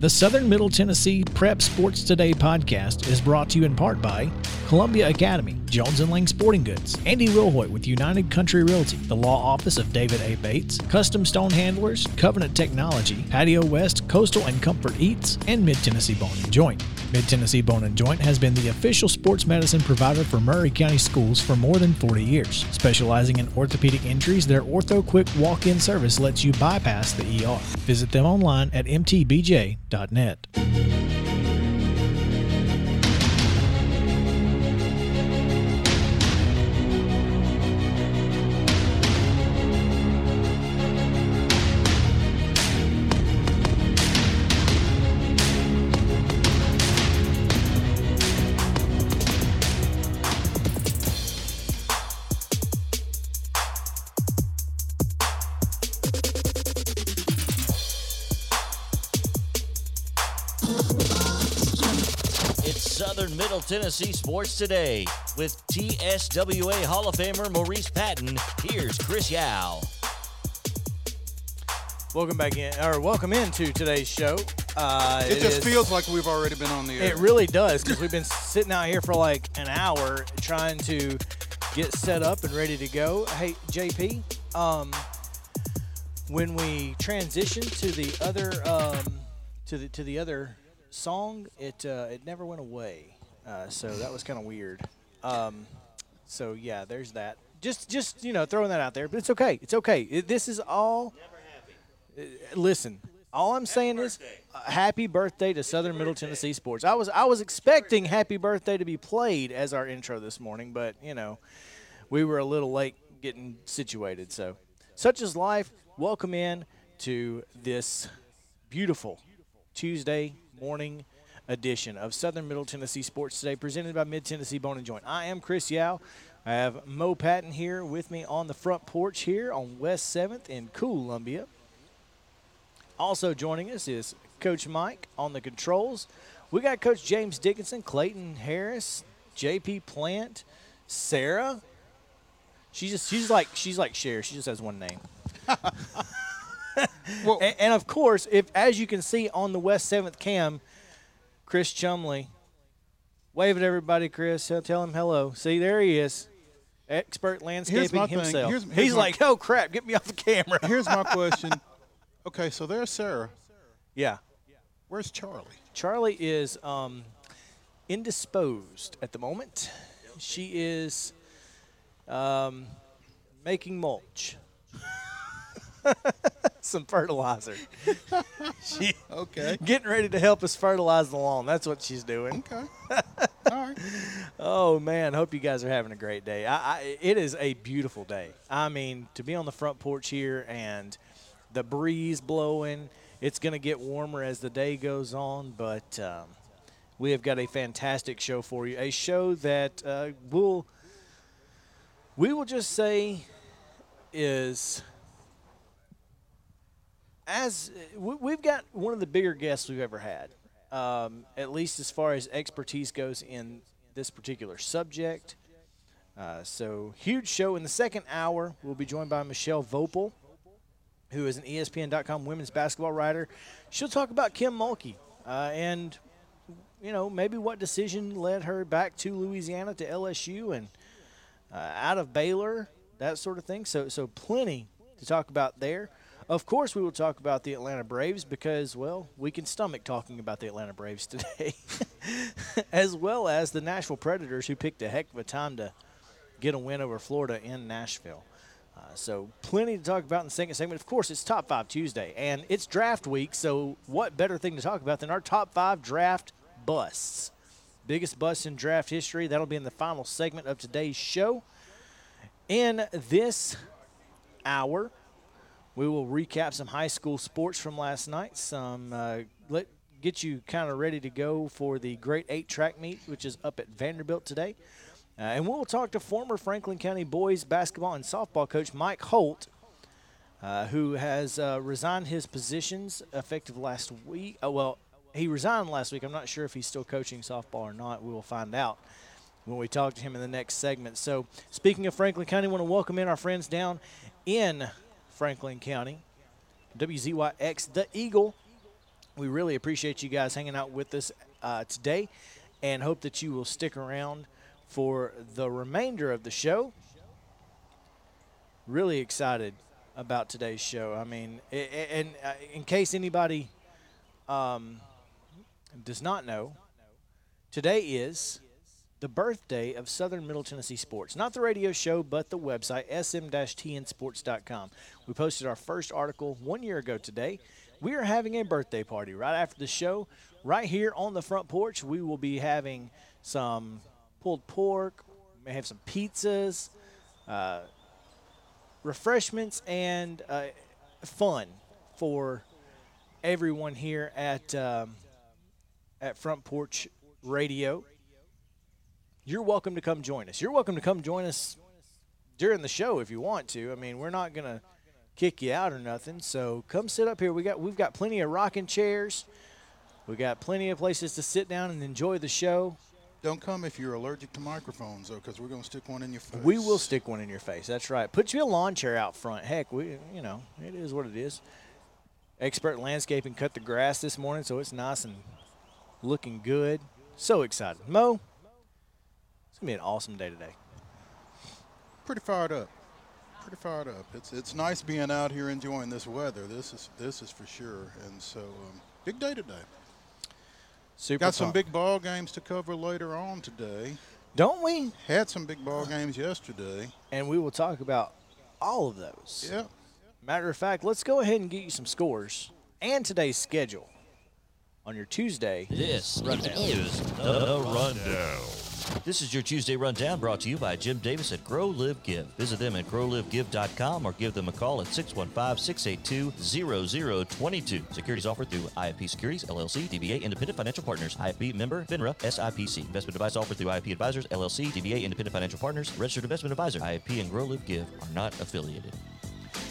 The Southern Middle Tennessee Prep Sports Today podcast is brought to you in part by Columbia Academy, Jones and Lang Sporting Goods, Andy Wilhoit with United Country Realty, the law office of David A. Bates, Custom Stone Handlers, Covenant Technology, Patio West, Coastal and Comfort Eats, and Mid Tennessee Bone and Joint. Mid Tennessee Bone and Joint has been the official sports medicine provider for Maury County schools for more than 40 years. Specializing in orthopedic injuries, their Ortho Quick walk in service lets you bypass the ER. Visit them online at mtbj.net. It's Tennessee Sports Today with TSWA Hall of Famer Maurice Patton. Here's Chris Yao. Welcome back in, or welcome into today's show. Uh, It, just is- feels like we've already been on the air. It really does because we've been sitting out here for like an hour trying to get set up and ready to go. Hey, JP, um, when we transition to the other um, to the to the other song, it uh, it never went away. Uh, so that was kind of weird. Um, so yeah, there's that. Just just you know throwing that out there, but it's okay. It's okay. It, this is all. Uh, listen, all I'm saying is, uh, happy birthday to Southern Middle Tennessee sports. I was I was expecting happy birthday to be played as our intro this morning, but you know, we were a little late getting situated. So, such is life. Welcome in to this beautiful Tuesday morning edition of Southern Middle Tennessee Sports Today, presented by Mid Tennessee Bone and Joint. I am Chris Yao. I have Mo Patton here with me on the front porch here on West Seventh in Columbia. Also joining us is Coach Mike on the controls. We got Coach James Dickinson, Clayton Harris, JP Plant, Sarah. She just she's like she's like Cher. She just has one name. Well- and, and of course, if as you can see on the West Seventh cam, Chris Chumley. Wave at everybody, Chris. Tell- him hello. See, there he is. Expert landscaping himself. Here's- here's He's my- like, oh crap, get me off the camera. Here's my question. Okay, so there's Sarah. yeah. Where's Charlie? Charlie is um, indisposed at the moment. She is um, making mulch. Some fertilizer. she Okay. getting ready to help us fertilize the lawn. That's what she's doing. Okay. All right. Oh man, hope you guys are having a great day. I, I, it is a beautiful day. I mean, to be on the front porch here and the breeze blowing. It's going to get warmer as the day goes on, but um, we have got a fantastic show for you. A show that uh, will we will just say is as we- we've got one of the bigger guests we've ever had, um, at least as far as expertise goes in this particular subject. Uh, so, huge show in the second hour. We'll be joined by Mechelle Voepel, who is an ESPN.com women's basketball writer. She'll talk about Kim Mulkey uh, and, you know, maybe what decision led her back to Louisiana to LSU and uh, out of Baylor, that sort of thing. So, so plenty to talk about there. Of course, we will talk about the Atlanta Braves because, well, we can stomach talking about the Atlanta Braves today, as well as the Nashville Predators, who picked a heck of a time to get a win over Florida in Nashville. Uh, so, plenty to talk about in the second segment. Of course, it's Top 5 Tuesday, and it's draft week, so what better thing to talk about than our top five draft busts? Biggest bust in draft history. That'll be in the final segment of today's show. In this hour, we will recap some high school sports from last night. Some uh, let get you kind of ready to go for the Great Eight track meet, which is up at Vanderbilt today. Uh, and we'll talk to former Franklin County boys basketball and softball coach Mike Holt, uh, who has uh, resigned his positions effective last week. Uh, well, he resigned last week. I'm not sure if he's still coaching softball or not. We will find out when we talk to him in the next segment. So, speaking of Franklin County, I want to welcome in our friends down in Franklin County. WZYX, the Eagle, We really appreciate you guys hanging out with us uh, today and hope that you will stick around for the remainder of the show. Really excited about today's show. I mean, and uh, in case anybody um, does not know, today is the birthday of Southern Middle Tennessee Sports. Not the radio show, but the website, sm-tnsports.com. We posted our first article one year ago today. We are having a birthday party right after the show. Right here on the front porch, we will be having some pulled pork, may have some pizzas, uh, refreshments, and uh, fun for everyone here at um, at Front Porch Radio. You're welcome to come join us. You're welcome to come join us during the show if you want to. I mean, we're not gonna kick you out or nothing. So come sit up here. We got we've got plenty of rocking chairs. We got plenty of places to sit down and enjoy the show. Don't come if you're allergic to microphones, though, because we're going to stick one in your face. We will stick one in your face. That's right. Put you a lawn chair out front. Heck, we you know it is what it is. Expert landscaping cut the grass this morning, so it's nice and looking good. So excited, Mo. It's gonna be an awesome day today. Pretty fired up. Pretty fired up. It's it's nice being out here enjoying this weather. This is this is for sure. And so, um, big day today. Super. Got some pumped. big ball games to cover later on today. don't we? Had some big ball games yesterday. And we will talk about all of those. Yeah. Matter of fact, let's go ahead and get you some scores and today's schedule on your Tuesday. This Rundown. is the Rundown. This is your Tuesday Rundown brought to you by Jim Davis at Grow Live Give. Visit them at growlivegive.com or give them a call at 615-682-0022. Securities offered through IFP Securities, LLC, DBA Independent Financial Partners, IFP member, FINRA, SIPC. Investment advice offered through IFP Advisors, LLC, DBA Independent Financial Partners, Registered Investment Advisor. IFP and Grow Live Give are not affiliated.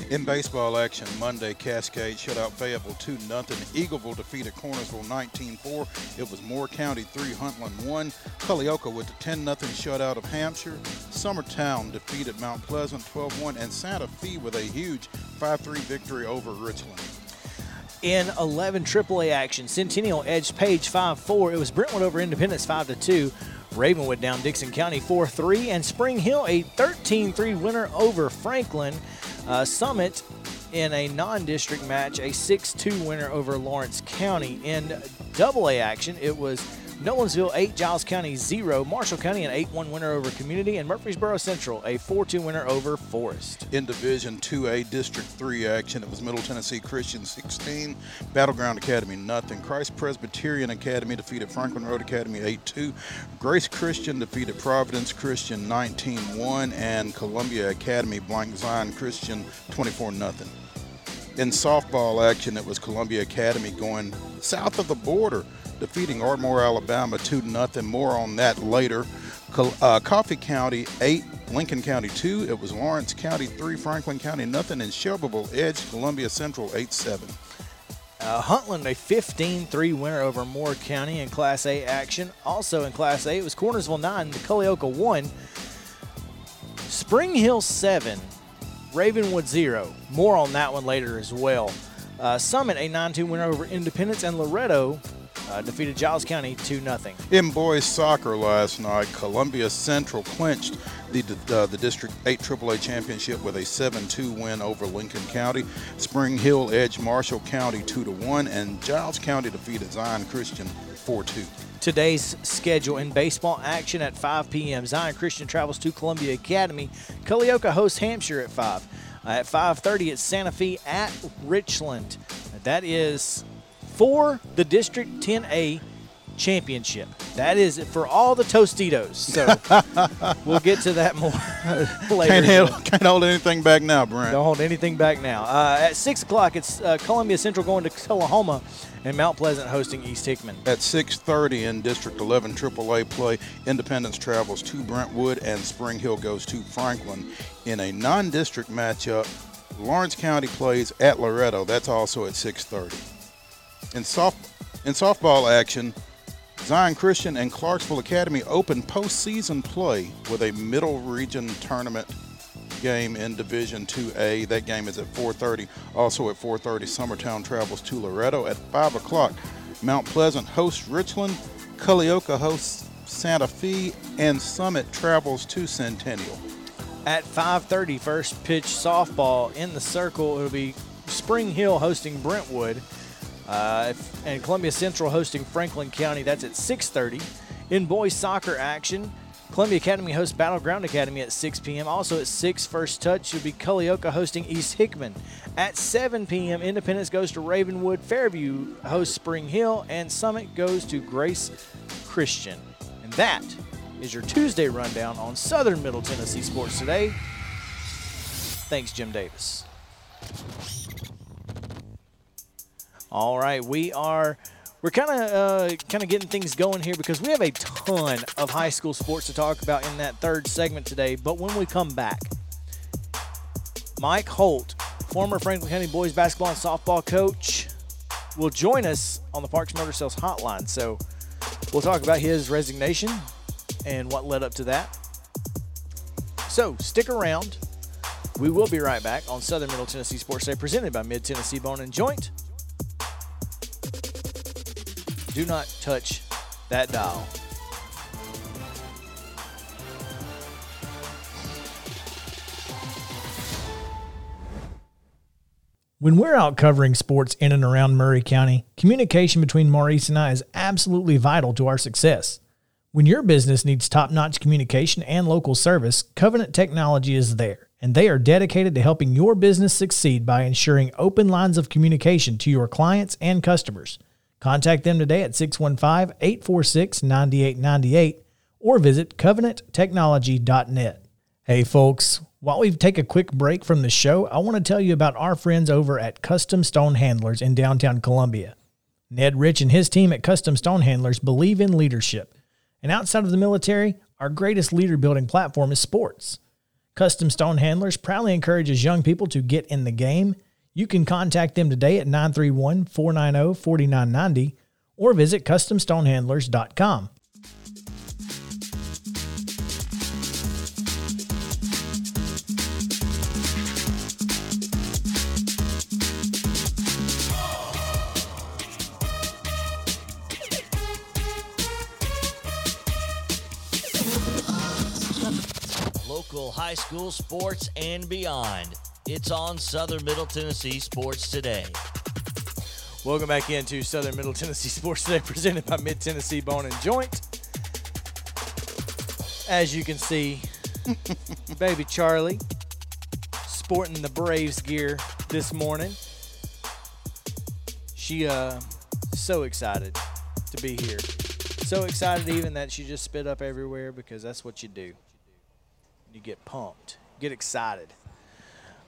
In baseball action, Monday, Cascade shut out Fayetteville 2 0. Eagleville defeated Cornersville 19 4. It was Moore County 3, Huntland 1. Culleoka with the 10 0 shutout of Hampshire. Summertown defeated Mount Pleasant 12 1. And Santa Fe with a huge 5 3 victory over Richland. In 11 AAA action, Centennial edged Page 5-4. It was Brentwood over Independence 5-2. Ravenwood down Dickson County 4-3. And Spring Hill a 13-3 winner over Franklin. Uh, Summit in a non-district match, a 6-2 winner over Lawrence County. In double A action, it was Nolensville 8, Giles County 0, Marshall County an 8-1 winner over Community, and Murfreesboro Central a 4-2 winner over Forest. In Division 2A District 3 action, it was Middle Tennessee Christian 16, Battleground Academy nothing. Christ Presbyterian Academy defeated Franklin Road Academy 8-2. Grace Christian defeated Providence Christian 19-1, and Columbia Academy blank Zion Christian 24 nothing. In softball action, it was Columbia Academy going south of the border, defeating Ardmore, Alabama 2 0. More on that later. Uh, Coffee County 8, Lincoln County 2. It was Lawrence County 3, Franklin County nothing, and Shelbyville Edge, Columbia Central 8 7. Uh, Huntland, a 15 3 winner over Moore County in Class A action. Also in Class A, it was Cornersville 9, the Culleoka 1. Spring Hill 7, Ravenwood 0. More on that one later as well. Uh, Summit, a 9 2 winner over Independence, and Loretto uh, defeated Giles County 2 0. In boys soccer last night, Columbia Central clinched the uh, the District 8 AAA championship with a 7-2 win over Lincoln County. Spring Hill edged Marshall County 2-1, and Giles County defeated Zion Christian 4-2. Today's schedule in baseball action at 5 p.m. Zion Christian travels to Columbia Academy. Culleoka hosts Hampshire at 5. Uh, at 5:30, it's Santa Fe at Richland. That is for the District 10A championship. That is it for all the Tostitos. So we'll get to that more later. Can't, hold, can't hold anything back now, Brent. Don't hold anything back now. Uh, at 6 o'clock, it's uh, Columbia Central going to Tullahoma and Mount Pleasant hosting East Hickman. At 6:30 in District 11 AAA play, Independence travels to Brentwood and Spring Hill goes to Franklin. In a non-district matchup, Lawrence County plays at Loretto. That's also at 6:30. In soft in softball action, Zion Christian and Clarksville Academy open postseason play with a Middle Region tournament game in Division 2A. That game is at 4:30. Also at 4:30, Summertown travels to Loretto. At 5 o'clock, Mount Pleasant hosts Richland. Culleoka hosts Santa Fe, and Summit travels to Centennial. At 5:30, first pitch softball in the circle. It'll be Spring Hill hosting Brentwood, uh, and Columbia Central hosting Franklin County. That's at 6:30. In boys soccer action, Columbia Academy hosts Battleground Academy at 6 p.m. Also at 6, first touch will be Culleoka hosting East Hickman. At 7 p.m., Independence goes to Ravenwood, Fairview hosts Spring Hill, and Summit goes to Grace Christian. And that is your Tuesday rundown on Southern Middle Tennessee Sports Today. Thanks, Jim Davis. All right, we are we're kind of uh, kind of getting things going here because we have a ton of high school sports to talk about in that third segment today. But when we come back, Mike Holt, former Franklin County boys basketball and softball coach, will join us on the Parks Motor Sales Hotline. So we'll talk about his resignation and what led up to that. So stick around. We will be right back on Southern Middle Tennessee Sports Day, presented by Mid Tennessee Bone and Joint. Do not touch that dial. When we're out covering sports in and around Maury County, communication between Maurice and I is absolutely vital to our success. When your business needs top notch communication and local service, Covenant Technology is there, and they are dedicated to helping your business succeed by ensuring open lines of communication to your clients and customers. Contact them today at 615 846 9898 or visit covenanttechnology.net. Hey, folks, while we take a quick break from the show, I want to tell you about our friends over at Custom Stone Handlers in downtown Columbia. Ned Rich and his team at Custom Stone Handlers believe in leadership. And outside of the military, our greatest leader building platform is sports. Custom Stone Handlers proudly encourages young people to get in the game you can contact them today at 931 490 4990 or visit CustomStonehandlers.com. Local high school sports and beyond. It's on Southern Middle Tennessee Sports Today. Welcome back into Southern Middle Tennessee Sports Today, presented by Mid Tennessee Bone and Joint. As you can see, baby Charlie sporting the Braves gear this morning. She uh so excited to be here. So excited even that she just spit up everywhere because that's what you do. You get pumped, get excited.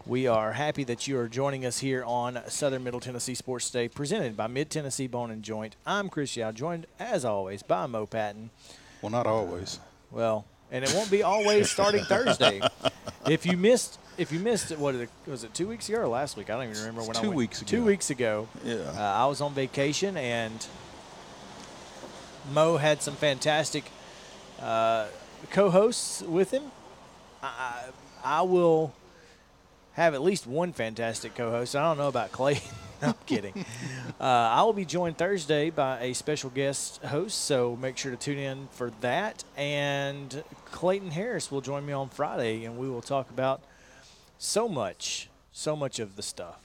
We are happy that you are joining us here on Southern Middle Tennessee Sports Day, presented by Mid Tennessee Bone and Joint. I'm Chris Yao, joined as always by Mo Patton. Well, not always. Well, and it won't be always starting Thursday. If you missed, if you missed it, what was it? Two weeks ago or last week? I don't even remember when. Two I went. weeks ago. Two weeks ago. Yeah. Uh, I was on vacation and Mo had some fantastic uh, co-hosts with him. I, I will have at least one fantastic co-host. I don't know about Clay. I'm kidding. uh, I will be joined Thursday by a special guest host, so make sure to tune in for that. And Clayton Harris will join me on Friday, and we will talk about so much, so much of the stuff.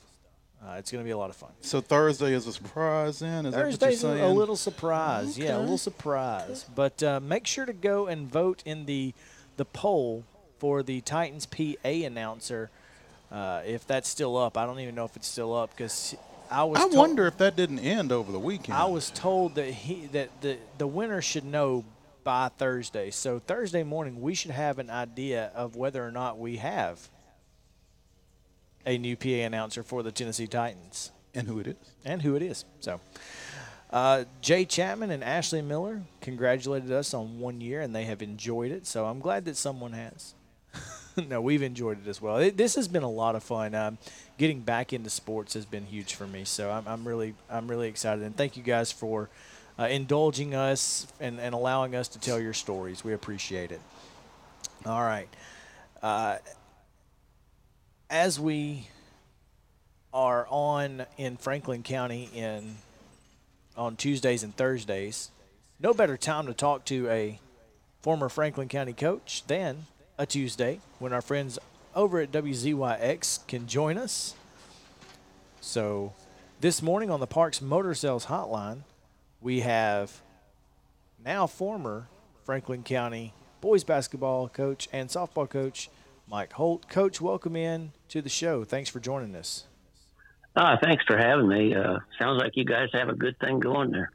Uh, it's going to be a lot of fun. So Thursday is a surprise, then? Is Thursday's that what you're saying? a little surprise. Yeah, a little surprise. But uh, make sure to go and vote in the the poll for the Titans PA announcer. Uh, if that's still up, I don't even know if it's still up because I was. I told- wonder if that didn't end over the weekend. I was told that he that the the winner should know by Thursday. So Thursday morning we should have an idea of whether or not we have a new PA announcer for the Tennessee Titans and who it is. and who it is. So, uh, Jay Chapman and Ashley Miller congratulated us on one year, and they have enjoyed it. So I'm glad that someone has. no, we've enjoyed it as well. It, this has been a lot of fun. Um, getting back into sports has been huge for me. So I'm, I'm really, I'm really excited, and thank you guys for uh, indulging us and, and allowing us to tell your stories. We appreciate it. All right. Uh, as we are on in Franklin County in on Tuesdays and Thursdays, no better time to talk to a former Franklin County coach than a Tuesday when our friends over at WZYX can join us. So, this morning on the Parks Motor Sales Hotline, we have now former Franklin County boys basketball coach and softball coach Mike Holt. Coach, welcome in to the show. Thanks for joining us. Ah, thanks for having me. Uh, sounds like you guys have a good thing going there.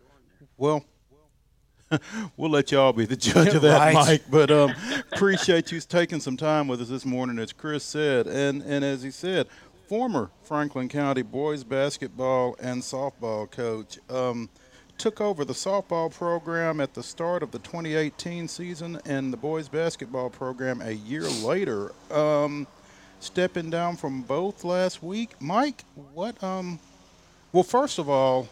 Well, we'll let y'all be the judge of that, Right. Mike. But um, appreciate you taking some time with us this morning, as Chris said, and and as he said, former Franklin County boys basketball and softball coach. Um, took over the softball program at the start of the 2018 season and the boys basketball program a year later. Um, stepping down from both last week, Mike. What? Um, well, first of all,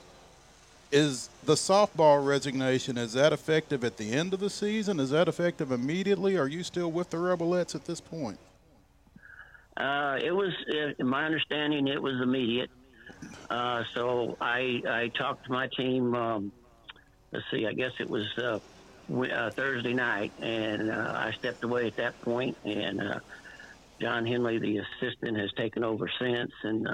is the softball resignation is that effective at the end of the season? Is that effective immediately? Are you still with the Rebelettes at this point? Uh, it was, uh, in my understanding, it was immediate. Uh, so I I talked to my team. Um, let's see, I guess it was uh, uh, Thursday night, and uh, I stepped away at that point, and John Henley, the assistant, has taken over since, and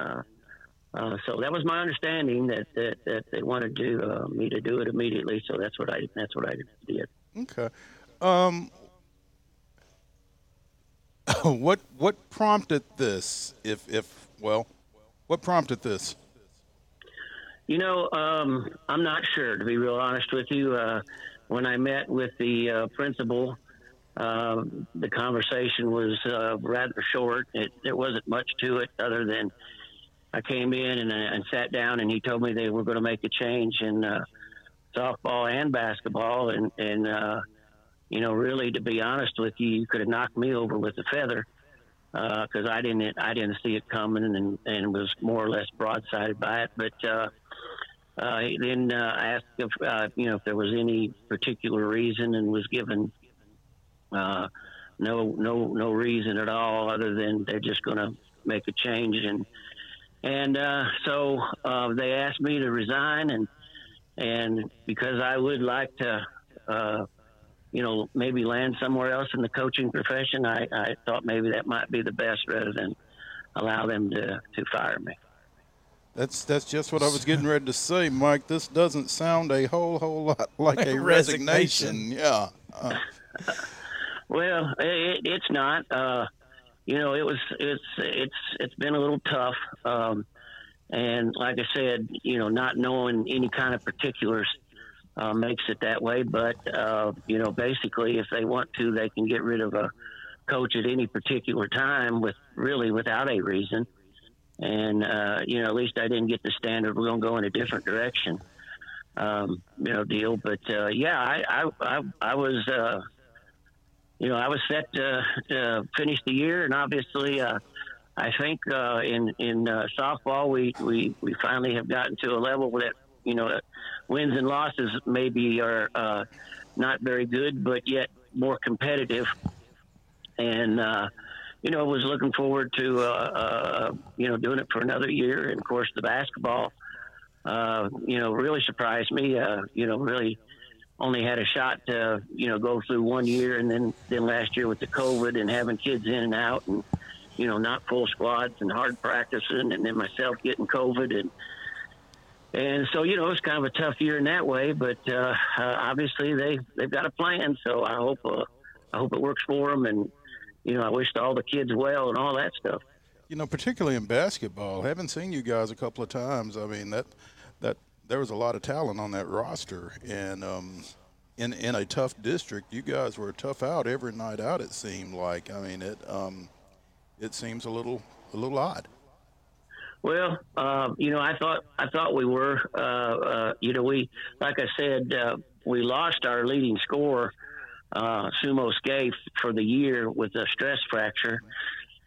uh, so that was my understanding that that, that they wanted to uh, me to do it immediately. So that's what I that's what I did. Okay. Um, what what prompted this? If if well, what prompted this? You know, um, I'm not sure, to be real honest with you. Uh, when I met with the uh, principal, uh, the conversation was uh, rather short. It, there wasn't much to it other than I came in and, and sat down, and he told me they were going to make a change in uh, softball and basketball. And, and uh, you know, really, to be honest with you, you could have knocked me over with a feather because I didn't I didn't see it coming and and was more or less broadsided by it. But uh, uh, then uh, I asked if uh, you know if there was any particular reason, and was given uh, no no no reason at all other than they're just going to make a change and and uh, so uh, they asked me to resign and and because I would like to. Uh, you know, maybe land somewhere else in the coaching profession. I, I thought maybe that might be the best rather than allow them to, to fire me. That's that's just what I was getting ready to say, Mike. This doesn't sound a whole whole lot like a Resignation. resignation. Yeah. Uh, Well, it, it's not. Uh, you know, it was it's it's it's been a little tough, um, and like I said, you know, not knowing any kind of particulars uh, makes it that way. But uh, you know, basically, if they want to, they can get rid of a coach at any particular time with really without a reason. And uh, you know, at least I didn't get the standard. We're going to go in a different direction. Um, you know, deal. But uh, yeah, I I I, I was. You know, I was set to, to finish the year, and obviously, uh, I think uh, in in uh, softball we, we we finally have gotten to a level that you know wins and losses maybe are uh, not very good, but yet more competitive. And uh, you know, was looking forward to uh, uh, you know doing it for another year, and of course the basketball. Uh, you know, really surprised me. Uh, you know, really only had a shot to you know go through one year and then then last year with the covid and having kids in and out and you know not full squads and hard practicing and then myself getting covid and and so you know it's kind of a tough year in that way but uh, uh obviously they they've got a plan so i hope uh, i hope it works for them and you know i wish all the kids well and all that stuff you know, particularly in basketball, haven't seen you guys a couple of times. I mean that that there was a lot of talent on that roster, and um, in in a tough district, you guys were tough out every night out. It seemed like. I mean, it um, it seems a little a little odd. Well, uh, you know, I thought I thought we were. Uh, uh, you know, we like I said, uh, we lost our leading scorer, uh, Sumo Scaife, for the year with a stress fracture,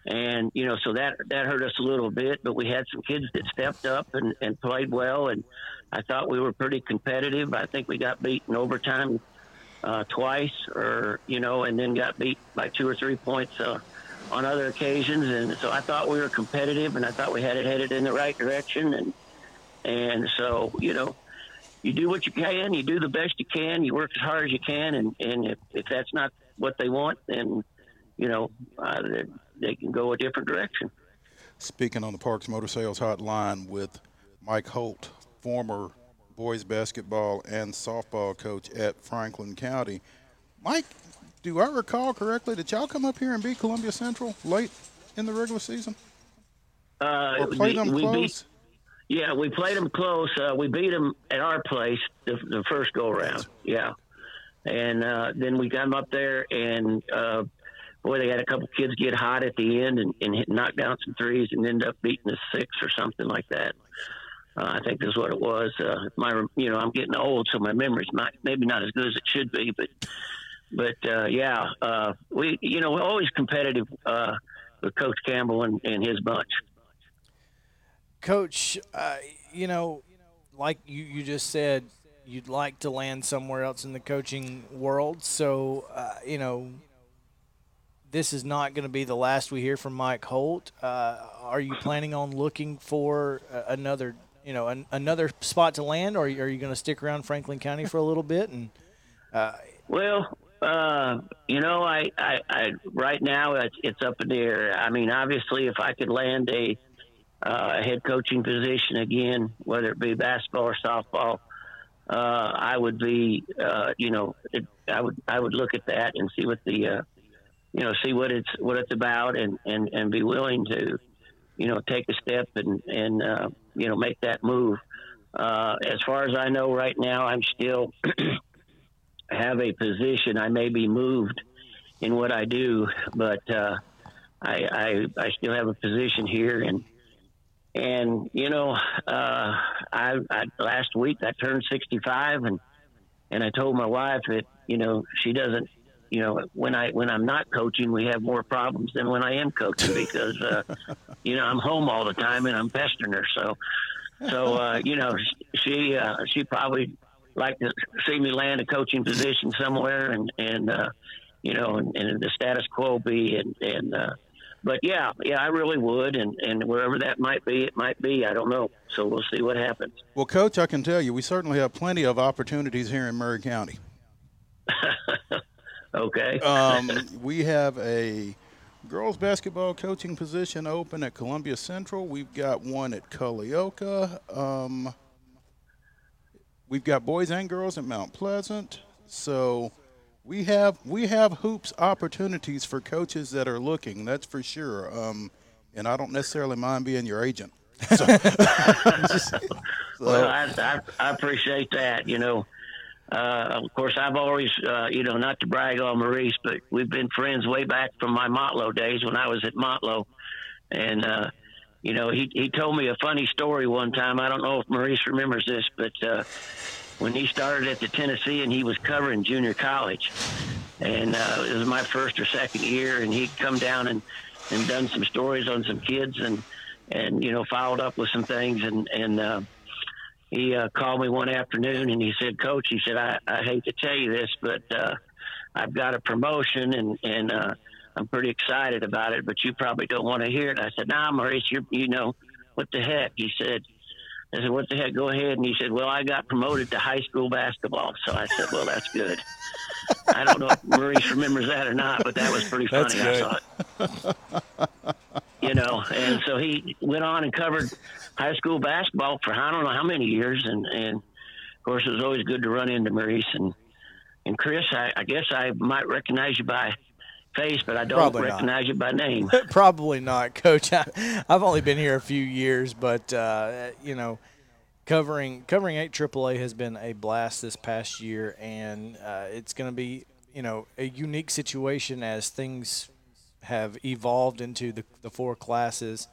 and you know, so that that hurt us a little bit. But we had some kids that stepped up and, and played well, and I thought we were pretty competitive. I think we got beat in overtime uh, twice, or you know, and then got beat by two or three points uh, on other occasions, and so I thought we were competitive, and I thought we had it headed in the right direction, and and so you know, you do what you can, you do the best you can, you work as hard as you can, and and if, if that's not what they want, then you know uh, they, they can go a different direction. Speaking on the Parks Motor Sales Hotline with Mike Holt, former boys basketball and softball coach at Franklin County. Mike, do I recall correctly? Did y'all come up here and beat Columbia Central late in the regular season? Uh, or play them we close? Beat, yeah, we played them close. Uh, we beat them at our place the, the first go around. Yeah, and uh, then we got them up there, and uh, boy, they had a couple kids get hot at the end and, and hit, knock down some threes, and end up beating us six or something like that. Uh, I think that's what it was. Uh, my, you know, I'm getting old, so my memory's not, maybe not as good as it should be. But, but uh, yeah, uh, we, you know, we're always competitive uh, with Coach Campbell and, and his bunch. Coach, uh, you know, like you, you just said, you'd like to land somewhere else in the coaching world. So, uh, you know, this is not going to be the last we hear from Mike Holt. Uh, are you planning on looking for uh, another, you know, an, another spot to land, or are you, going to stick around Franklin County for a little bit? And uh, well, uh, you know, I, I, I right now it's, it's, up in the air. I mean, obviously, if I could land a uh, head coaching position again, whether it be basketball or softball, uh, I would be, uh, you know, it, I would I would look at that and see what the, uh, you know, see what it's what it's about, and and and be willing to, you know, take a step and and uh, you know make that move. Uh, as far as I know, right now, I'm still have a position. I may be moved in what I do, but uh, I, I I still have a position here, and and you know, uh, I, I last week I turned 65, and and I told my wife that you know she doesn't, you know, when I when I'm not coaching, we have more problems than when I am coaching because uh, you know I'm home all the time and I'm pestering her. So so uh, you know she uh, she probably like to see me land a coaching position somewhere, and and uh, you know, and, and the status quo be and and. Uh, but yeah, yeah, I really would, and and wherever that might be, it might be. I don't know. So we'll see what happens. Well, Coach, I can tell you, we certainly have plenty of opportunities here in Maury County. okay. um, we have a girls basketball coaching position open at Columbia Central. We've got one at Culleoka. Um, we've got boys and girls at Mount Pleasant. So we have we have hoops opportunities for coaches that are looking. That's for sure. Um, and I don't necessarily mind being your agent. So, so. Well, I, I, I, appreciate that. You know, uh, of course, I've always, uh, you know, not to brag on Maurice, but we've been friends way back from my Motlow days when I was at Motlow, and uh, you know, he he told me a funny story one time. I don't know if Maurice remembers this, but uh, when he started at the Tennessean and he was covering junior college. And uh, it was my first or second year, and he'd come down and, and done some stories on some kids and, and you know, followed up with some things. And, and uh, he uh, called me one afternoon and he said, Coach, he said, I, I hate to tell you this, but uh, I've got a promotion and, and uh, I'm pretty excited about it, but you probably don't want to hear it. I said, Nah, Maurice, you're, you know, what the heck? He said, I said, "What the heck? Go ahead." And he said, "Well, I got promoted to high school basketball." So I said, "Well, that's good." I don't know if Maurice remembers that or not, but that was pretty funny. I thought. you know, and so he went on and covered high school basketball for I don't know how many years, and and of course it was always good to run into Maurice and and Chris. I, I guess I might recognize you by face, but I don't Probably recognize not. you by name. Probably not, Coach. I, have only been here a few years, but uh, you know, covering covering eight AAA has been a blast this past year, and uh, it's going to be you know a unique situation as things have evolved into the, the four classes.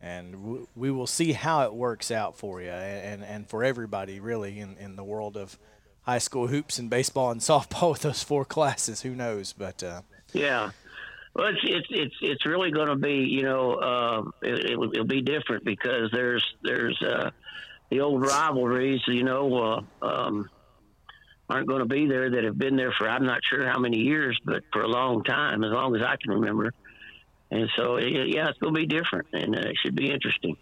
And w- we will see how it works out for you and, and for everybody, really, in, in the world of high school hoops and baseball and softball with those four classes. Who knows? But uh, yeah. Well, it's it's it's, it's really going to be you know uh, it, it, will be different because there's there's uh, the old rivalries you know uh, um, aren't going to be there that have been there for I'm not sure how many years but for a long time as long as I can remember and so yeah, it's going to be different, and uh, it should be interesting.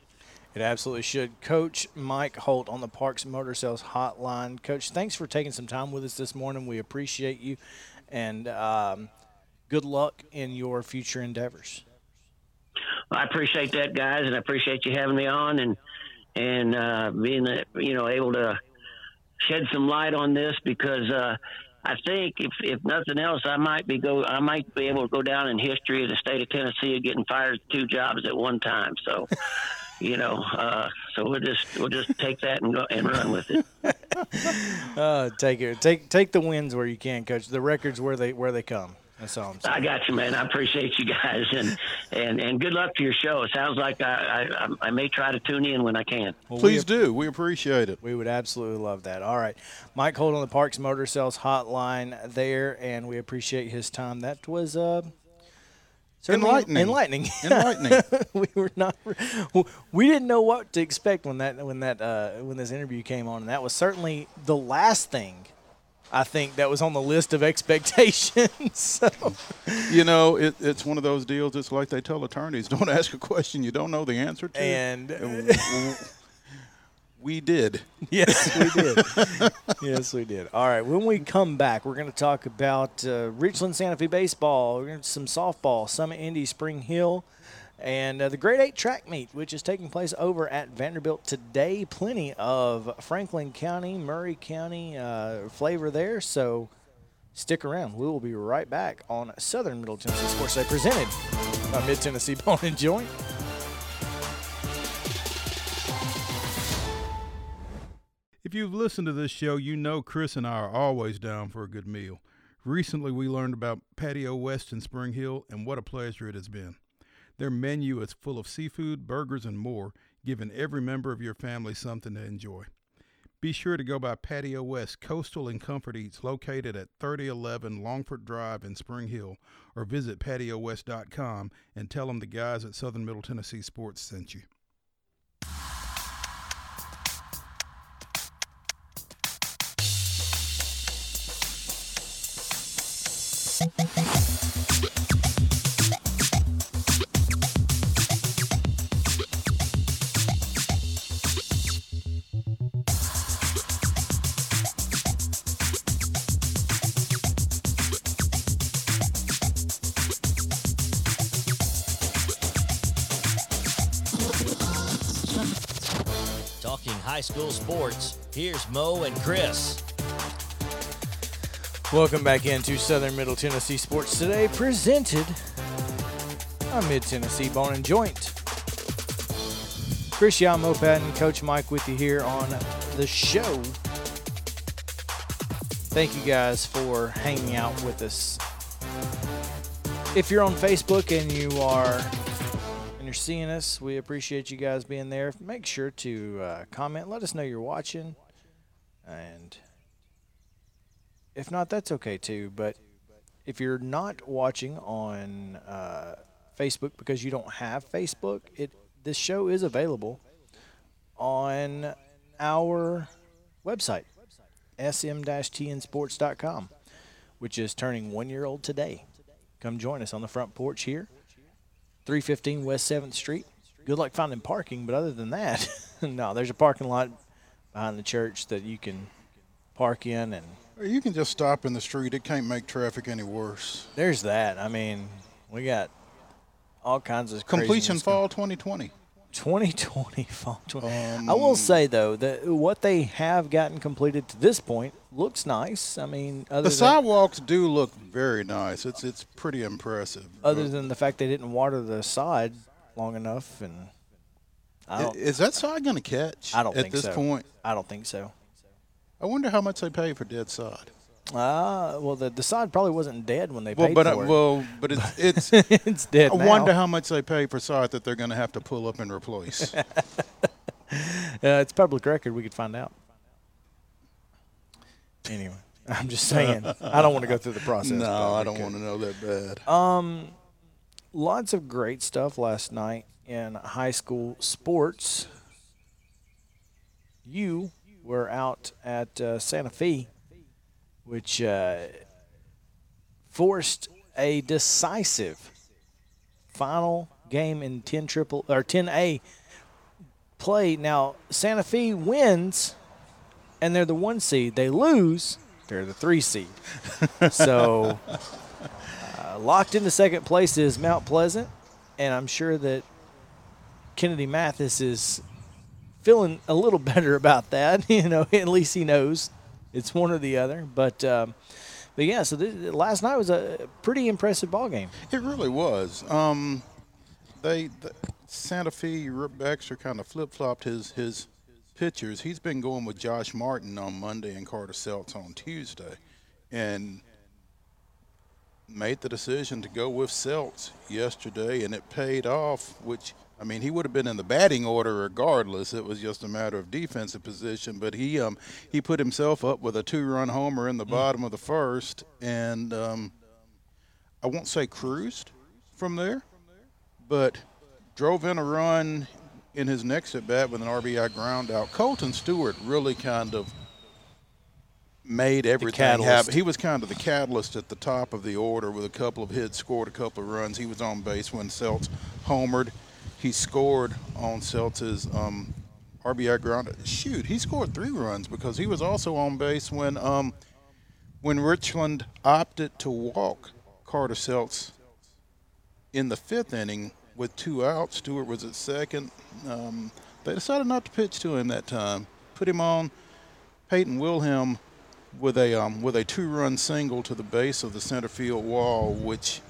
It absolutely should. Coach Mike Holt on the Parks Motor Sales Hotline. Coach, thanks for taking some time with us this morning. We appreciate you, and um, good luck in your future endeavors. I appreciate that, guys, and I appreciate you having me on and and uh, being you know able to shed some light on this because uh, I think if if nothing else, I might be go I might be able to go down in history of the state of Tennessee of getting fired two jobs at one time. So. you know, uh, so we'll just we'll just take that and go and run with it. uh, take it, take take the wins where you can, coach. The records where they where they come. That's all I'm saying. I got you, man. I appreciate you guys, and and and good luck to your show. It sounds like I I, I may try to tune in when I can. Well, Please we, do. We appreciate it. We would absolutely love that. All right, Mike Holt on the Parks Motor Sales Hotline there, and we appreciate his time. That was uh. enlightening. Enlightening. Enlightening. we were not. We didn't know what to expect when that when that uh, when this interview came on, and that was certainly the last thing I think that was on the list of expectations. so. You know, it, it's one of those deals. It's like they tell attorneys: don't ask a question you don't know the answer to. And, we did. Yes, we did. yes, we did. All right. When we come back, we're going to talk about uh, Richland Santa Fe baseball. We're going to some softball, some Indy, Spring Hill and uh, the Great Eight track meet, which is taking place over at Vanderbilt today. Plenty of Franklin County, Maury County uh, flavor there. So stick around. We will be right back on Southern Middle Tennessee Sports Day presented by Mid Tennessee Bone and Joint. If you've listened to this show, you know Chris and I are always down for a good meal. Recently, we learned about Patio West in Spring Hill, and what a pleasure it has been. Their menu is full of seafood, burgers, and more, giving every member of your family something to enjoy. Be sure to go by Patio West Coastal and Comfort Eats located at 3011 Longford Drive in Spring Hill or visit patiowest.com and tell them the guys at Southern Middle Tennessee Sports sent you. High school sports. Here's Mo and Chris. Welcome back into Southern Middle Tennessee Sports Today, presented by Mid Tennessee Bone and Joint. Chris Mopat and Coach Mike with you here on the show. Thank you guys for hanging out with us. If you're on Facebook and you are you're seeing us, we appreciate you guys being there. Make sure to uh, comment. Let us know you're watching. And if not, that's okay too. But if you're not watching on uh, Facebook because you don't have Facebook, it this show is available on our website, sm-tnsports.com, which is turning one year old today. Come join us on the front porch here 315 West 7th Street. Good luck finding parking, but other than that, no, there's a parking lot behind the church that you can park in and you can just stop in the street. It can't make traffic any worse. There's that. I mean, we got all kinds of completion fall 2020. 2020 fall 20. Um, I will say though that what they have gotten completed to this point looks nice. I mean, the sidewalks do look very nice. It's it's pretty impressive. Other than the fact they didn't water the side long enough, and is that side going to catch? I don't at this so. point. I don't think so. I wonder how much they pay for dead sod. Ah, uh, well, the, the sod probably wasn't dead when they well, paid but, for uh, it. Well, but it's it's it's dead. I now. wonder how much they pay for sod that they're going to have to pull up and replace. uh, it's public record. We could find out. Anyway, I'm just saying. I don't want to go through the process. No, I don't want to know that bad. Um, lots of great stuff last night in high school sports. You were out at uh, Santa Fe which uh, forced a decisive final game in 10 triple or 10A play. Now Santa Fe wins, and they're the one seed. They lose, they're the three seed. so uh, locked into second place is Mount Pleasant, and I'm sure that Kennedy Mathis is feeling a little better about that. you know, at least he knows it's one or the other. But um, but yeah, so this, last night was a pretty impressive ball game. It really was. Um, they the, Santa Fe Baxter kind of flip flopped his his pitchers. He's been going with Josh Martin on Monday and Carter Seltz on Tuesday, and made the decision to go with Seltz yesterday, and it paid off. Which I mean, he would have been in the batting order regardless. It was just a matter of defensive position. But he um, he put himself up with a two-run homer in the mm. bottom of the first, and um, I won't say cruised from there, but drove in a run in his next at bat with an RBI ground out. Colton Stewart really kind of made everything happen. He was kind of the catalyst at the top of the order with a couple of hits, scored a couple of runs. He was on base when Seltz homered. He scored on Seltz's um, RBI ground. Shoot, he scored three runs because he was also on base when um, when Richland opted to walk Carter Seltz in the fifth inning with two outs. Stewart was at second. Um, they decided not to pitch to him that time. Put him on. Peyton Wilhelm with a um, with a two-run single to the base of the center field wall, which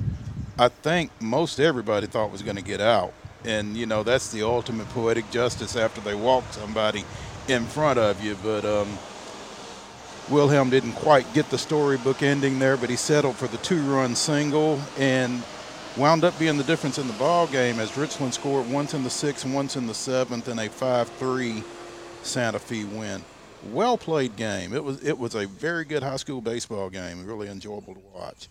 I think most everybody thought was going to get out. And you know that's the ultimate poetic justice after they walk somebody in front of you. But um, Wilhelm didn't quite get the storybook ending there, but he settled for the two-run single and wound up being the difference in the ball game as Richland scored once in the sixth once in the seventh in a 5-3 Santa Fe win. Well played game. It was it was a very good high school baseball game. Really enjoyable to watch.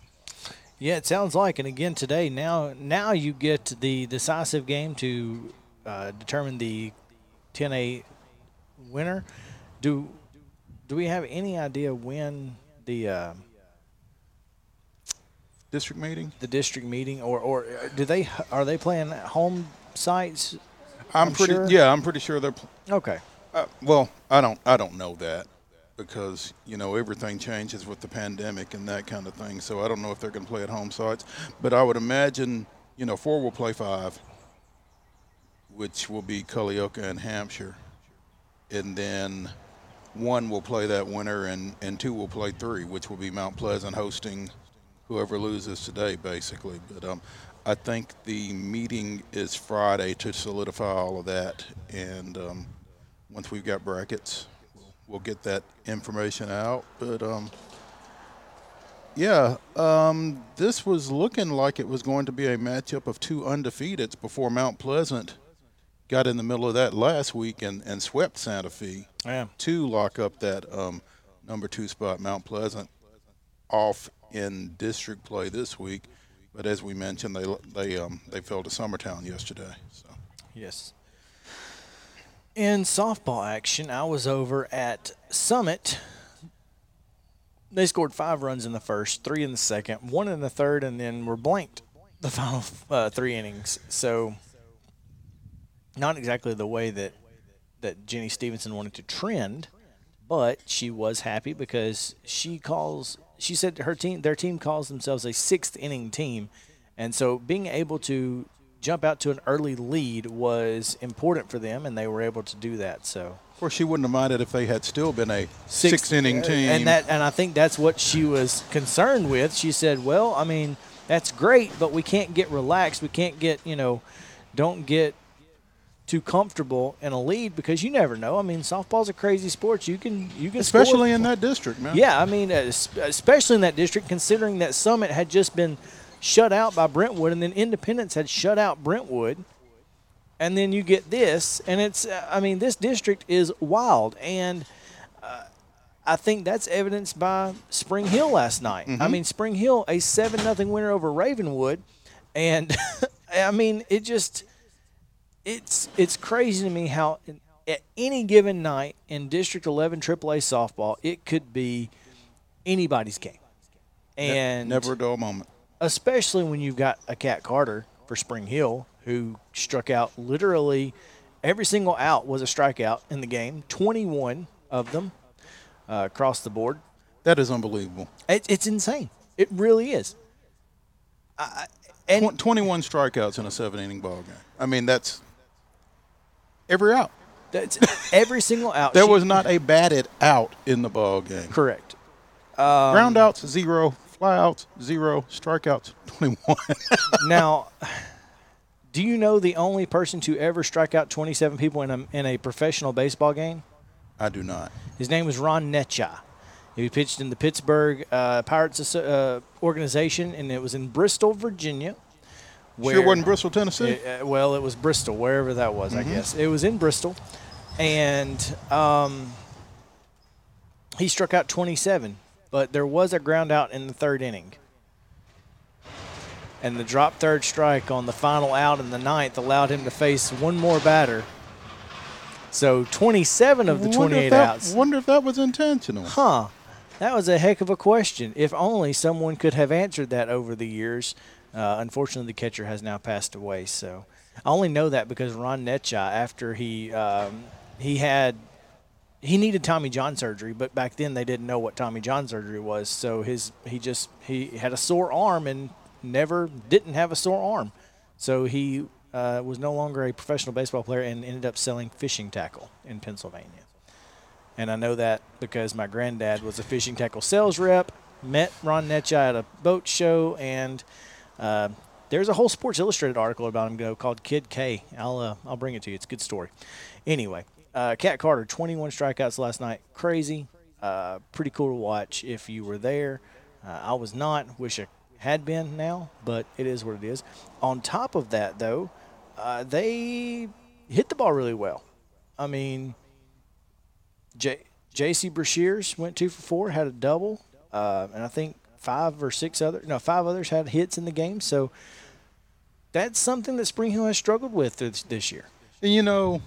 Yeah, it sounds like. And again today, now now you get the decisive game to uh, determine the 10A winner. Do do we have any idea when the uh, district meeting? The district meeting, or or do they are they playing home sites? I'm, I'm pretty sure? yeah, I'm pretty sure they're. Pl- okay. Uh, well, I don't I don't know that because you know everything changes with the pandemic and that kind of thing. So I don't know if they're going to play at home sites, but I would imagine you know four will play five, which will be Culleoka and Hampshire, and then one will play that winner, and and two will play three, which will be Mount Pleasant hosting whoever loses today, basically. But um, I think the meeting is Friday to solidify all of that, and um, once we've got brackets, we'll, get that information out. But um, yeah, um, this was looking like it was going to be a matchup of two undefeateds before Mount Pleasant got in the middle of that last week and, and swept Santa Fe yeah. to lock up that um, number two spot. Mount Pleasant off in district play this week, but as we mentioned, they they um, they fell to Summertown yesterday. So yes. In softball action, I was over at Summit. They scored five runs in the first, three in the second, one in the third, and then were blanked the final uh, three innings. So, not exactly the way that that Jenny Stevenson wanted to trend, but she was happy because she calls she said her team, their team calls themselves a sixth inning team, and so being able to jump out to an early lead was important for them, and they were able to do that. So. Of course, she wouldn't have minded if they had still been a six, uh, inning team. And that, and I think that's what she was concerned with. She said, "Well, I mean, that's great, but we can't get relaxed. We can't get, you know, don't get too comfortable in a lead because you never know. I mean, softball's a crazy sport. You can you can especially in that district, man. Yeah, I mean, uh, especially in that district, considering that Summit had just been shut out by Brentwood, and then Independence had shut out Brentwood, and then you get this, and it's I mean, this district is wild, and uh, I think that's evidenced by Spring Hill last night. Mm-hmm. I mean, Spring Hill a seven nothing winner over Ravenwood, and I mean, it just it's it's crazy to me how at any given night in District 11 AAA softball, it could be anybody's game, and never a dull moment. Especially when you've got a Cat Carter for Spring Hill, who struck out literally every single out was a strikeout in the game, 21 of them uh, across the board. That is unbelievable. It, it's insane. It really is. I, and 21 strikeouts in a seven inning ball game. I mean, that's every out. that's every single out. There was not a batted out in the ball game. correct. Ground outs, zero. Flyouts, zero. Strikeouts, 21. Now, do you know the only person to ever strike out 27 people in a, in a professional baseball game? I do not. His name was Ron Necciai. He pitched in the Pittsburgh uh, Pirates uh, organization, and it was in Bristol, Virginia. sure wasn't Bristol, Tennessee? Uh, well, it was Bristol, wherever that was, I guess. It was in Bristol. And um, he struck out 27, but there was a ground out in the third inning. And the drop third strike on the final out in the ninth allowed him to face one more batter. So 27 of the 28 if that- outs. Wonder if that was intentional. Huh. That was a heck of a question. If only someone could have answered that over the years. Uh, unfortunately, the catcher has now passed away. So I only know that because Ron Necciai, after he um, he had he needed Tommy John surgery, but back then they didn't know what Tommy John surgery was. So his he just he had a sore arm and never didn't have a sore arm. So he uh, was no longer a professional baseball player and ended up selling fishing tackle in Pennsylvania. And I know that because my granddad was a fishing tackle sales rep, met Ron Necciai at a boat show, and uh, there's a whole Sports Illustrated article about him called Kid K. I'll uh, I'll bring it to you. It's a good story. Anyway, uh, Cat Carter, 21 strikeouts last night. Crazy. Uh, pretty cool to watch if you were there. Uh, I was not. Wish I had been now, but it is what it is. On top of that, though, uh, they hit the ball really well. I mean, J- J.C. Brashears went two for four, had a double, uh, and I think five or six other no five others had hits in the game. So that's something that Spring Hill has struggled with this, this year. You know,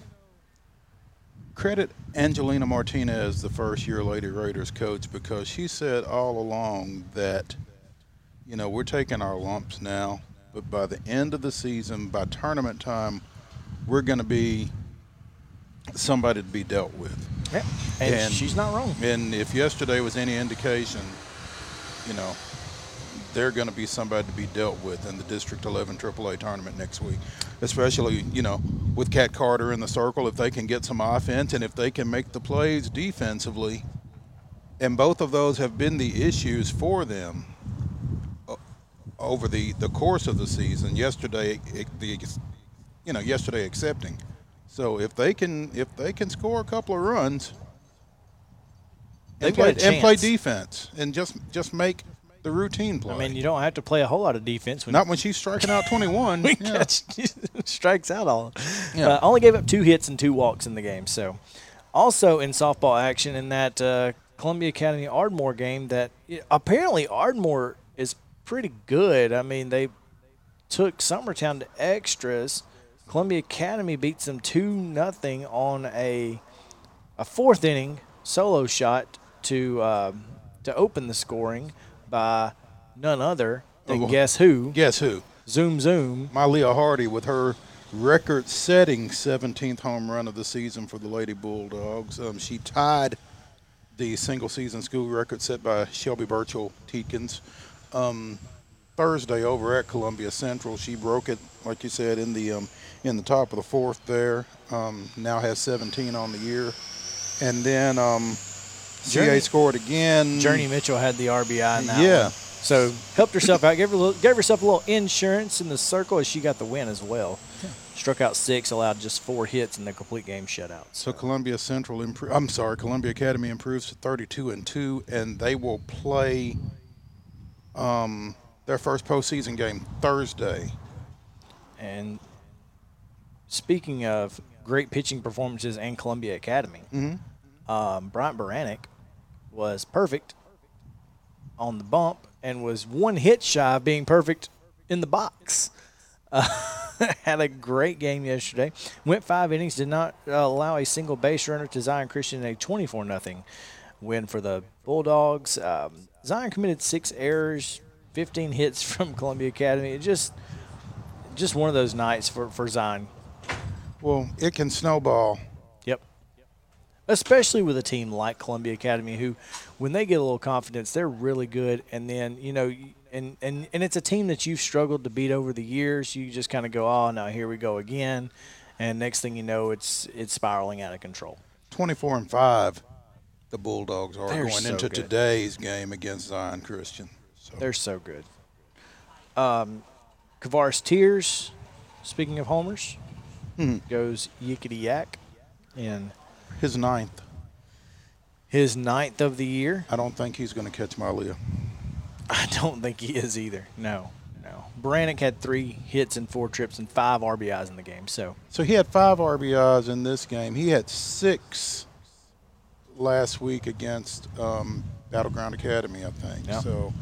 credit Angelina Martinez, the first year Lady Raiders coach, because she said all along that, you know, we're taking our lumps now, but by the end of the season, by tournament time, we're going to be somebody to be dealt with. Yeah, and, And- she's not wrong. And if yesterday was any indication, you know, they're going to be somebody to be dealt with in the District 11 AAA tournament next week. Especially, you know, with Cat Carter in the circle, if they can get some offense and if they can make the plays defensively. And both of those have been the issues for them uh, over the, the course of the season. Yesterday, it, the, you know, yesterday accepting. So if they can if they can score a couple of runs, and play, and play defense and just just make the routine play. I mean, you don't have to play a whole lot of defense when not when she's striking out 21. we yeah. catch strikes out all. Yeah. Uh, only gave up two hits and two walks in the game. So, also in softball action in that uh, Columbia Academy Ardmore game, that apparently Ardmore is pretty good. I mean, they took Summertown to extras. Columbia Academy beats them two nothing on a a fourth inning solo shot to um, to open the scoring by none other than Oh. guess who? Guess who? Zoom zoom. Malia Hardy with her record-setting 17th home run of the season for the Lady Bulldogs. Um, she tied the single-season school record set by Shelby Burchell Teatkins um, Thursday over at Columbia Central. She broke it, like you said, in the um, in the top of the fourth. There um, now has 17 on the year, and then um, GA scored again. Journey Mitchell had the RBI in that Yeah. one. So helped herself out. Gave, her a little, gave herself a little insurance in the circle as she got the win as well. Struck out six, allowed just four hits in the complete game shutout. So Columbia Central improve. I'm sorry, Columbia Academy improves to 32 and two, and they will play um, their first postseason game Thursday. And speaking of great pitching performances and Columbia Academy, um, Bryant Baranek was perfect on the bump and was one hit shy of being perfect in the box. Uh, had a great game yesterday. Went five innings, did not uh, allow a single base runner to Zion Christian in a 24 0 win for the Bulldogs. Um, Zion committed six errors, 15 hits from Columbia Academy. It just just one of those nights for for Zion. Well, it can snowball. Especially with a team like Columbia Academy, who, when they get a little confidence, they're really good. And then you know, and and and it's a team that you've struggled to beat over the years. You just kind of go, oh, now here we go again, and next thing you know, it's it's spiraling out of control. 24 and 5 the Bulldogs are They're going so into good. today's game against Zion Christian. So They're so good. Um, Kavaris Tears, speaking of homers, goes yickety yak in his ninth. his ninth of the year. I don't think he's going to catch Malia. I don't think he is either. No, no. Brannick had three hits and four trips and five RBIs in the game. So So he had five RBIs in this game. He had six last week against um, Battleground Academy, I think. Yeah. So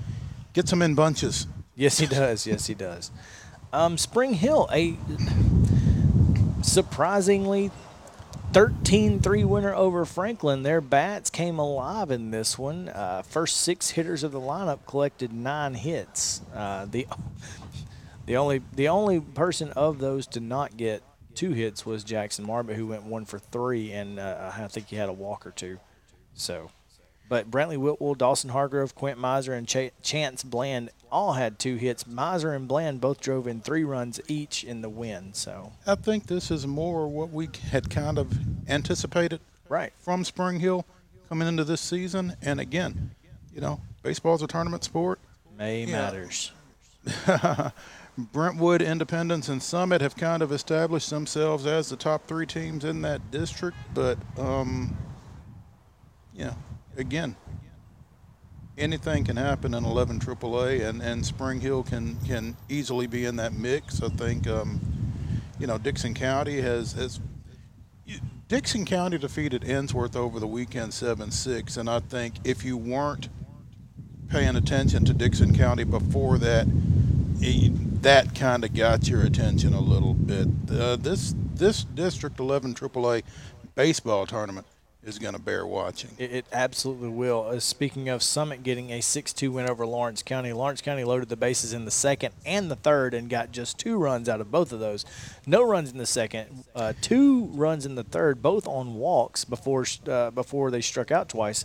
gets them in bunches. yes, he does. yes, he does. Um, Spring Hill, a surprisingly 13-3 winner over Franklin. Their bats came alive in this one. Uh, first six hitters of the lineup collected nine hits. Uh, the the only the only person of those to not get two hits was Jackson Marbut, who went one for three, and uh, I think he had a walk or two. So, but Brantley Whitwell, Dawson Hargrove, Quint Miser, and Ch- Chance Bland all had two hits. Miser and Bland both drove in three runs each in the win. So, I think this is more what we had kind of anticipated right. from Spring Hill coming into this season. And again, you know, baseball's a tournament sport. May Yeah. matters. Brentwood, Independence, and Summit have kind of established themselves as the top three teams in that district. But, um, yeah, again, anything can happen in 11 AAA, and, and Spring Hill can, can easily be in that mix. I think, um, you know, Dickson County has, has Dickson County defeated Ensworth over the weekend 7 6, and I think if you weren't paying attention to Dickson County before that, that kind of got your attention a little bit. Uh, this this District 11 AAA baseball tournament is going to bear watching. It, it absolutely will. Uh, speaking of Summit getting a 6-2 win over Lawrence County, Lawrence County loaded the bases in the second and the third and got just two runs out of both of those. No runs in the second, uh, two runs in the third, both on walks before uh, before they struck out twice.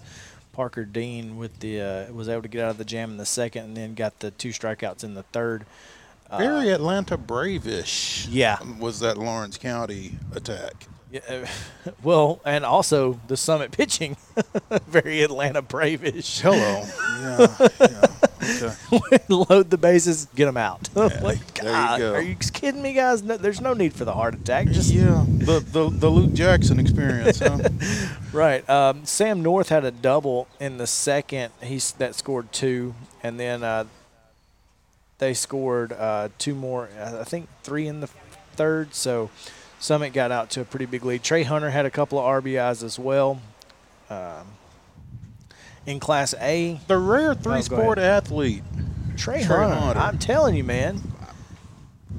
Parker Dean with the uh, was able to get out of the jam in the second and then got the two strikeouts in the third. Very Atlanta Brave-ish. Yeah. was that Lawrence County attack. Yeah, uh, well, and also the Summit pitching, very Atlanta Brave-ish. Hello. yeah. yeah. Okay. load the bases, get them out. like, there you God, go. Are you kidding me, guys? No, there's no need for the heart attack. Just yeah, the, the the Luke Jackson experience, huh? right. Um, Sam North had a double in the second. He's that scored two, and then uh, they scored uh, two more. uh, I think three in the third. So Summit got out to a pretty big lead. Trey Hunter had a couple of RBIs as well. Um, in Class A, The rare Oh, three-sport athlete. Trey, Trey Hunter. Hunter. I'm telling you, man,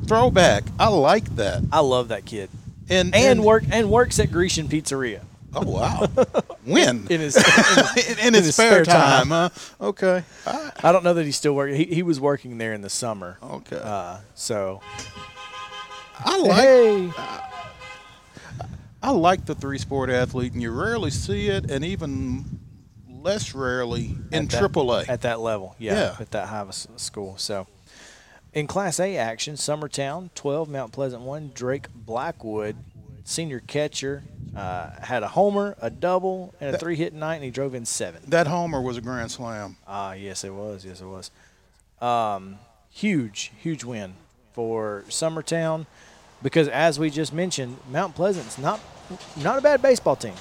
Throwback. I like that. I love that kid. And and work and works at Grecian Pizzeria Oh wow. when? in his. in his- in, in his, his spare, spare time. time, huh? Okay. I- I don't know that he's still working. He, he was working there in the summer. okay. Uh, so I like hey, I like the three sport athlete, and you rarely see it, and even less rarely in at that- AAA. at that level, yeah, Yeah. at that high of a school. So in Class A action, Summertown twelve, Mount Pleasant one. Drake Blackwood, senior catcher, uh, had a homer, a double, and a three hit night, and he drove in seven. that homer was a grand slam. Ah, yes, it was. Yes, it was. Um, huge, huge win for Summertown because, as we just mentioned, Mount Pleasant's not not a bad baseball team.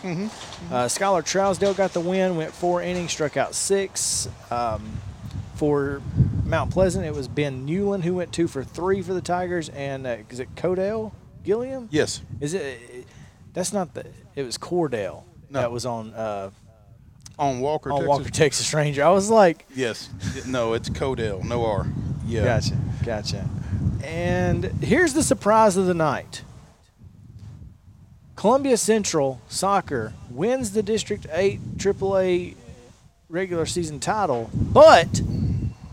Uh, Skylar Trousdale got the win, went four innings, struck out six. Um, for Mount Pleasant, it was Ben Newland who went two for three for the Tigers, and uh, is it Codell Gilliam? Yes. Is it? That's not the. It was Cordell No. that was on uh, On Walker, on Texas. Walker Texas Ranger. I was like, Yes. No, it's Codell. No R. Yeah. Gotcha, gotcha. And here's the surprise of the night. Columbia Central Soccer wins the District 8 AAA regular season title, but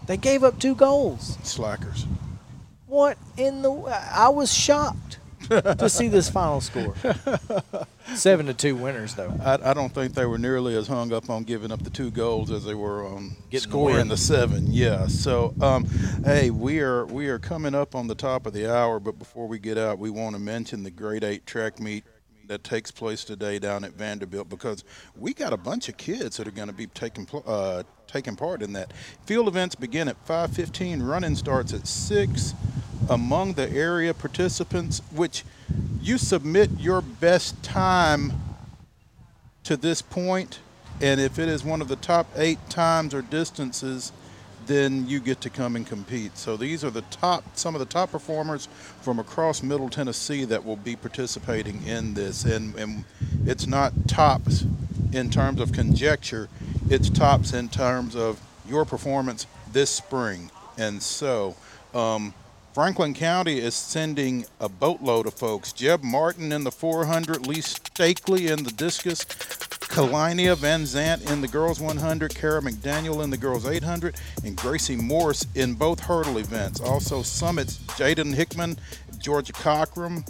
they gave up two goals. Slackers. What in the? I was shocked to see this final score. Seven to two winners, though. I, I don't think they were nearly as hung up on giving up the two goals as they were on Getting scoring win. the, seven. Yeah. So, um, hey, we are we are coming up on the top of the hour, but before we get out, we want to mention the Great Eight track meet that takes place today down at Vanderbilt because we got a bunch of kids that are going to be taking uh, taking part in that. Field events begin at 5:15. Running starts at six. Among the area participants, which you submit your best time to this point, and if it is one of the top eight times or distances, then you get to come and compete. So these are the top, some of the top performers from across Middle Tennessee that will be participating in this, and, and it's not tops in terms of conjecture, it's tops in terms of your performance this spring. And so, um, Franklin County is sending a boatload of folks. Jeb Martin in the 400, Lee Stakely in the discus, Kalinia Van Zant in the girls 100, Kara McDaniel in the girls 800, and Gracie Morse in both hurdle events. Also, Summits Jaden Hickman, Georgia Cockram,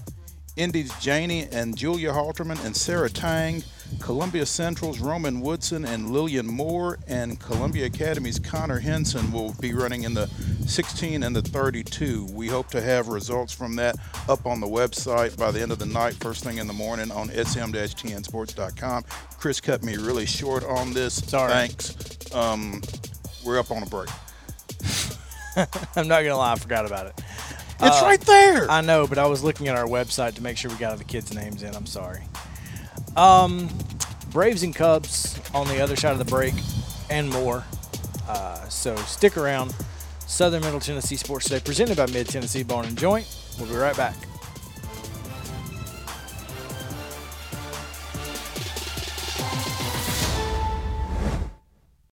Indy's Janie and Julia Halterman and Sarah Tang, Columbia Central's Roman Woodson and Lillian Moore, and Columbia Academy's Connor Henson will be running in the 16 and the 32. We hope to have results from that up on the website by the end of the night, first thing in the morning on sm-tnsports.com. Chris cut me really short on this. Sorry. Thanks. Um, we're up on a break. I'm not gonna lie, I forgot about it. It's Uh, right there. I know, but I was looking at our website to make sure we got all the kids' names in. I'm sorry. Um, Braves and Cubs on the other side of the break, and more. Uh, so stick around. Southern Middle Tennessee Sports Today, presented by Mid Tennessee Bone and Joint. We'll be right back.